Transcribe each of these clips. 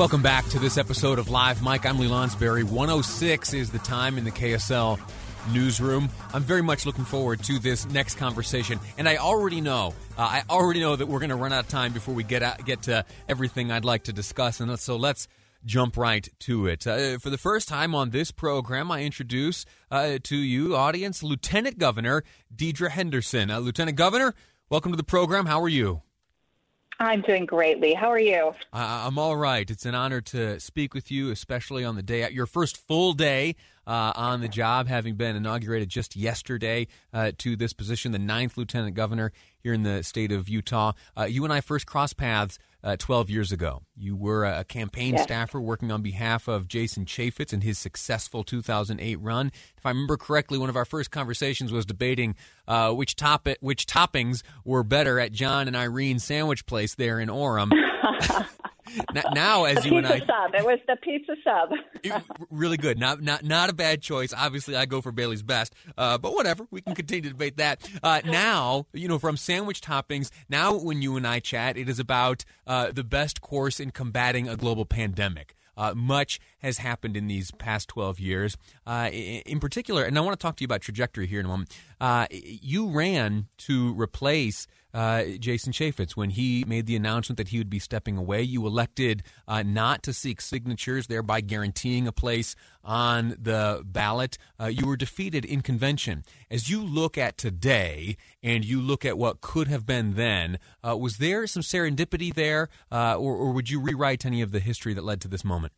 Welcome back to this episode of Live Mic. I'm Lee Lonsberry. 106 is the time in the KSL newsroom. I'm very much looking forward to this next conversation, and I already know, uh, I already know that we're going to run out of time before we get out, get to everything I'd like to discuss, and so let's jump right to it. Uh, for the first time on this program, I introduce uh, to you, audience, Lieutenant Governor Deidre Henderson. Uh, Lieutenant Governor, welcome to the program. How are you? I'm doing greatly. How are you? I'm all right. It's an honor to speak with you, especially on the day your first full day uh, on the job, having been inaugurated just yesterday uh, to this position, the ninth lieutenant governor here in the state of Utah. Uh, you and I first crossed paths uh, 12 years ago. You were a campaign yes. staffer working on behalf of Jason Chaffetz in his successful 2008 run. If I remember correctly, one of our first conversations was debating uh, which top which toppings were better at John and Irene Sandwich Place there in Orem. now, as the you and I, sub. It was the pizza sub. it, really good. Not not not a bad choice. Obviously, I go for Bailey's best, uh, but whatever. We can continue to debate that. Uh, now, you know, from sandwich toppings. Now, when you and I chat, it is about uh, the best course in combating a global pandemic. Uh, much has happened in these past 12 years. Uh, in particular, and I want to talk to you about trajectory here in a moment. Uh, you ran to replace uh, Jason Chaffetz when he made the announcement that he would be stepping away. You elected uh, not to seek signatures, thereby guaranteeing a place on the ballot. Uh, you were defeated in convention. As you look at today and you look at what could have been then, was there some serendipity there, or, or would you rewrite any of the history that led to this moment?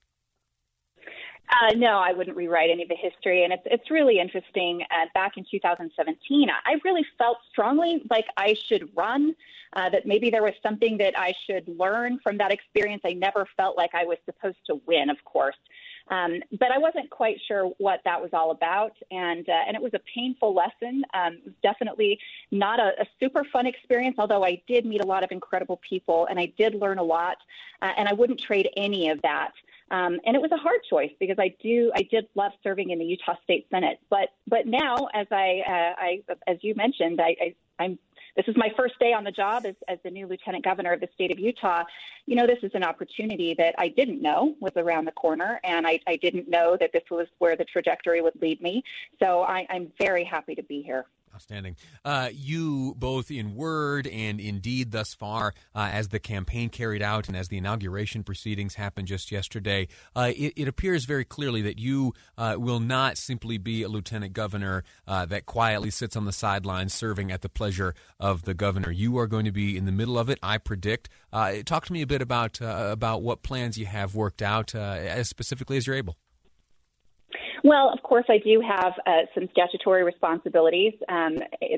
Uh, no, I wouldn't rewrite any of the history, and it's it's really interesting. Uh, back in 2017, I really felt strongly like I should run. Uh, that maybe there was something that I should learn from that experience. I never felt like I was supposed to win, of course, um, but I wasn't quite sure what that was all about, and uh, and it was a painful lesson. Um, definitely not a, a super fun experience, although I did meet a lot of incredible people, and I did learn a lot, uh, and I wouldn't trade any of that. Um, and it was a hard choice because I do I did love serving in the Utah State Senate, but but now as I uh, I as you mentioned I, I I'm this is my first day on the job as, as the new lieutenant governor of the state of Utah. You know, this is an opportunity that I didn't know was around the corner, and I, I didn't know that this was where the trajectory would lead me. So I, I'm very happy to be here. Outstanding. Uh, you, both in word and in deed thus far, uh, as the campaign carried out and as the inauguration proceedings happened just yesterday, uh, it, it, appears very clearly that you uh, will not simply be a lieutenant governor uh, that quietly sits on the sidelines serving at the pleasure of the governor. You are going to be in the middle of it, I predict. Uh, talk to me a bit about, about what plans you have worked out as specifically as you're able. Well, of course, I do have uh, some statutory responsibilities um,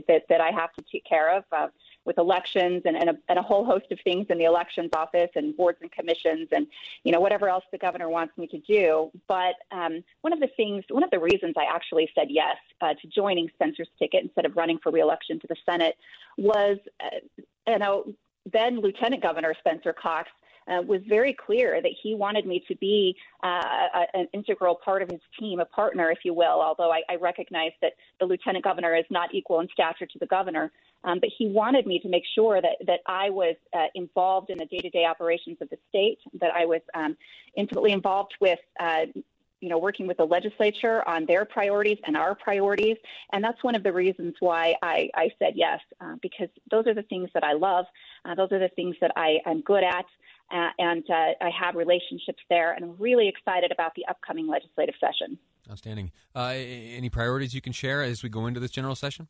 that, that I have to take care of. Uh, with elections and, and, a, and a whole host of things in the elections office and boards and commissions and you know whatever else the governor wants me to do. But um, one of the things, one of the reasons I actually said yes uh, to joining Spencer's ticket instead of running for reelection to the Senate was, uh, you know, then Lieutenant Governor Spencer Cox uh, was very clear that he wanted me to be uh, an integral part of his team, a partner, if you will. Although I, I recognize that the lieutenant governor is not equal in stature to the governor, um, but he wanted me to make sure that that I was uh, involved in the day-to-day operations of the state, that I was um, intimately involved with uh, you know, working with the legislature on their priorities and our priorities. And that's one of the reasons why I, I said yes, uh, because those are the things that I love. Uh, those are the things that I, I'm good at. Uh, and uh, I have relationships there, and I'm really excited about the upcoming legislative session. Outstanding. Uh, any priorities you can share as we go into this general session?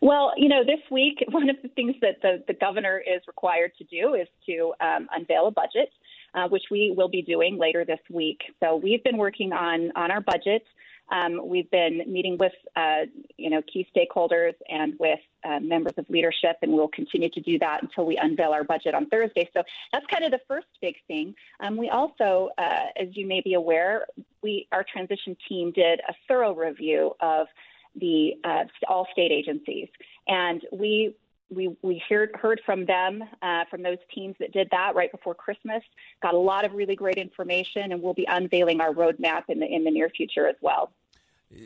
Well, you know, this week, one of the things that the, the governor is required to do is to um, unveil a budget uh, which we will be doing later this week. So we've been working on on our budget. Um, we've been meeting with uh, you know key stakeholders and with uh, members of leadership, and we'll continue to do that until we unveil our budget on Thursday. So that's kind of the first big thing. Um, we also, uh, as you may be aware, we our transition team did a thorough review of the uh, all state agencies, and we we we heard heard from them uh, from those teams that did that right before Christmas. Got a lot of really great information, and we'll be unveiling our roadmap in the in the near future as well.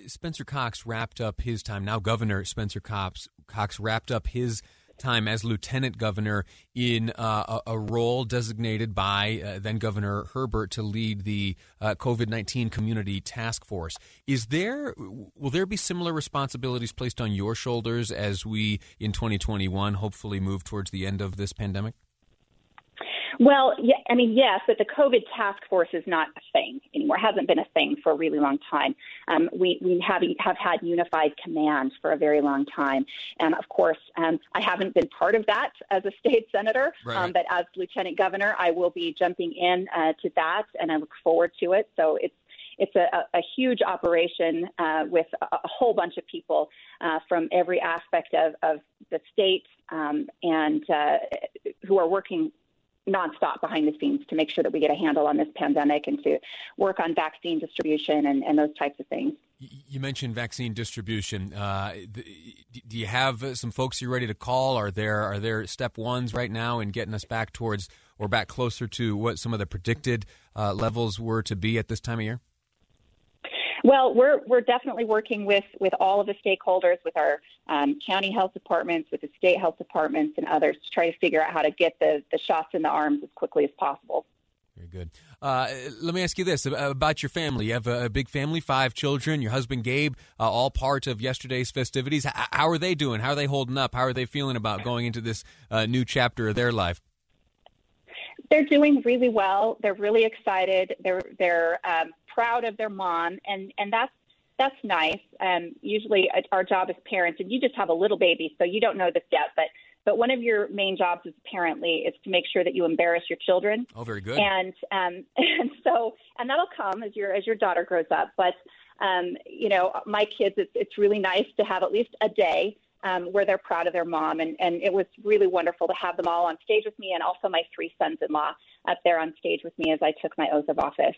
Spencer Cox wrapped up his time. Now, Governor Spencer Cox Cox wrapped up his time as lieutenant governor in uh, a, role designated by uh, then Governor Herbert to lead the uh, COVID 19 community task force. Is there, will there be similar responsibilities placed on your shoulders as we in 2021 hopefully move towards the end of this pandemic? Well, yeah, I mean, yes, but the COVID task force is not a thing anymore. It hasn't been a thing for a really long time. Um, we we have have had unified command for a very long time, and of course, um, I haven't been part of that as a state senator, right, um, but as lieutenant governor, I will be jumping in uh, to that, and I look forward to it. So it's it's a, a huge operation uh, with a, a, whole bunch of people uh, from every aspect of, of the state um, and uh, who are working nonstop behind the scenes to make sure that we get a handle on this pandemic and to work on vaccine distribution and, and those types of things. You mentioned vaccine distribution. Uh, do you have some folks you're ready to call? Are there are there step ones right now in getting us back towards or back closer to what some of the predicted uh, levels were to be at this time of year? Well, we're we're definitely working with with all of the stakeholders, with our um, county health departments, with the state health departments, and others to try to figure out how to get the the shots in the arms as quickly as possible. Very good. Uh, let me ask you this about your family. You have a, big family, five children. Your husband Gabe, uh, all part of yesterday's festivities. How are they doing? How are they holding up? How are they feeling about going into this uh, new chapter of their life? They're doing really well. They're really excited. They're they're um, proud of their mom, and and that's that's nice. Um, usually, uh, our job as parents, and you just have a little baby, so you don't know this yet, but but one of your main jobs as apparently is to make sure that you embarrass your children. Oh, very good. And um, and so and that'll come as your as your daughter grows up. But um, you know, my kids, it's it's really nice to have at least a day um, where they're proud of their mom. And, and it was really wonderful to have them all on stage with me and also my three sons in law up there on stage with me as I took my oath of office.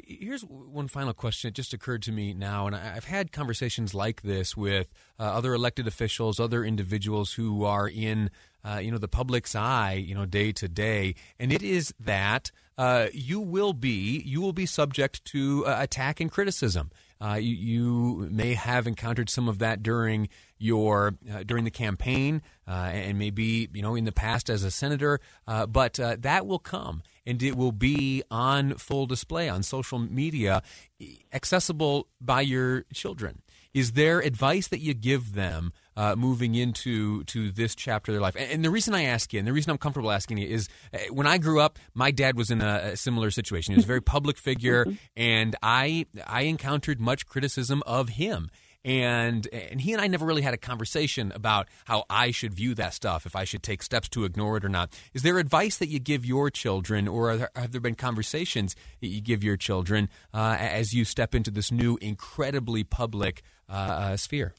Here's one final question. It just occurred to me now, and I've had conversations like this with uh, other elected officials, other individuals who are in, uh, you know, the public's eye, you know, day to day, and it is that uh, you will be you will be subject to uh, attack and criticism. Uh, you, you, may have encountered some of that during your uh, during the campaign, uh, and maybe you know in the past as a senator. Uh, but uh, that will come, and it will be on full display on social media, accessible by your children. Is there advice that you give them uh, moving into to this chapter of their life? And, and, the reason I ask you, and the reason I'm comfortable asking you, is uh, when I grew up, my dad was in a, a similar situation. He was a very public figure, mm-hmm. and I I encountered much criticism of him and and he and I never really had a conversation about how I should view that stuff, if I should take steps to ignore it or not. Is there advice that you give your children, or there, have there been conversations that you give your children uh, as you step into this new, incredibly public uh, uh, sphere?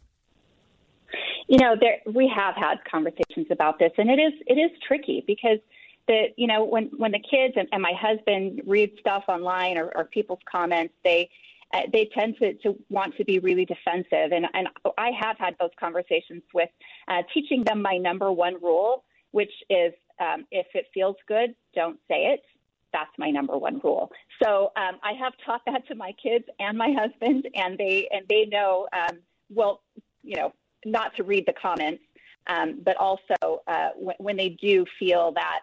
You know, there, we have had conversations about this, and it is it is tricky because the you know when when the kids and, and my husband read stuff online or, or people's comments, they uh, they tend to, to want to be really defensive. And, and I have had those conversations with uh, teaching them my number one rule, which is um, if it feels good, don't say it. That's my number one rule. So um, I have taught that to my kids and my husband, and they and they know um, well, you know, not to read the comments, um, but also uh, when, when they do feel that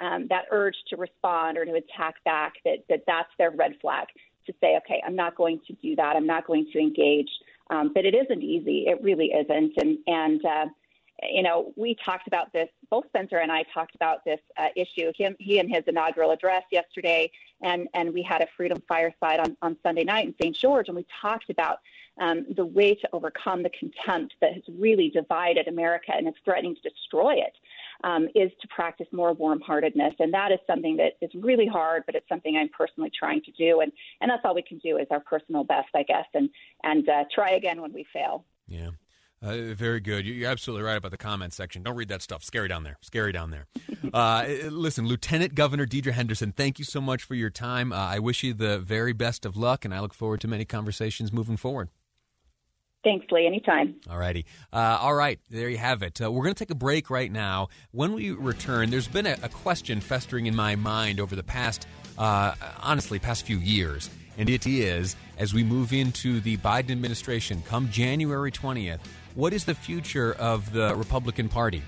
um, that urge to respond or to attack back, that, that that's their red flag to say, okay, I'm not going to do that. I'm not going to engage. Um, but it isn't easy. It really isn't. And, and uh, you know, we talked about this, both Spencer and I talked about this uh, issue, him, he and his inaugural address yesterday, and, and we had a Freedom Fireside on, on Sunday night in St. George, and we talked about um, the way to overcome the contempt that has really divided America and is threatening to destroy it um, is to practice more warm heartedness. And that is something that is really hard, but it's something I'm personally trying to do. And, and that's all we can do is our personal best, I guess, and, and uh, try again when we fail. Yeah. Uh, very good. You're absolutely right about the comment section. Don't read that stuff. Scary down there. Scary down there. Uh, listen, Lieutenant Governor Deidre Henderson, thank you so much for your time. Uh, I wish you the very best of luck, and I look forward to many conversations moving forward. Thanks, Lee. Anytime. All righty. Uh, all right. There you have it. Uh, we're going to take a break right now. When we return, there's been a, a question festering in my mind over the past, uh, honestly, past few years. And it is as we move into the Biden administration come January 20th, what is the future of the Republican Party?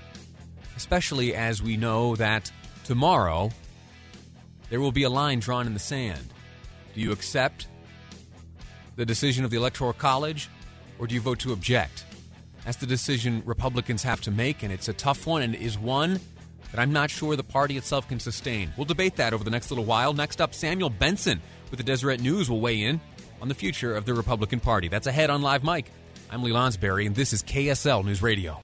especially as we know that tomorrow there will be a line drawn in the sand. Do you accept the decision of the Electoral College or do you vote to object? That's the decision Republicans have to make, and it's a tough one and is one that I'm not sure the party itself can sustain. We'll debate that over the next little while. Next up, Samuel Benson with the Deseret News will weigh in on the future of the Republican Party. That's ahead on Live Mic. I'm Lee Lonsberry, and this is KSL News Radio.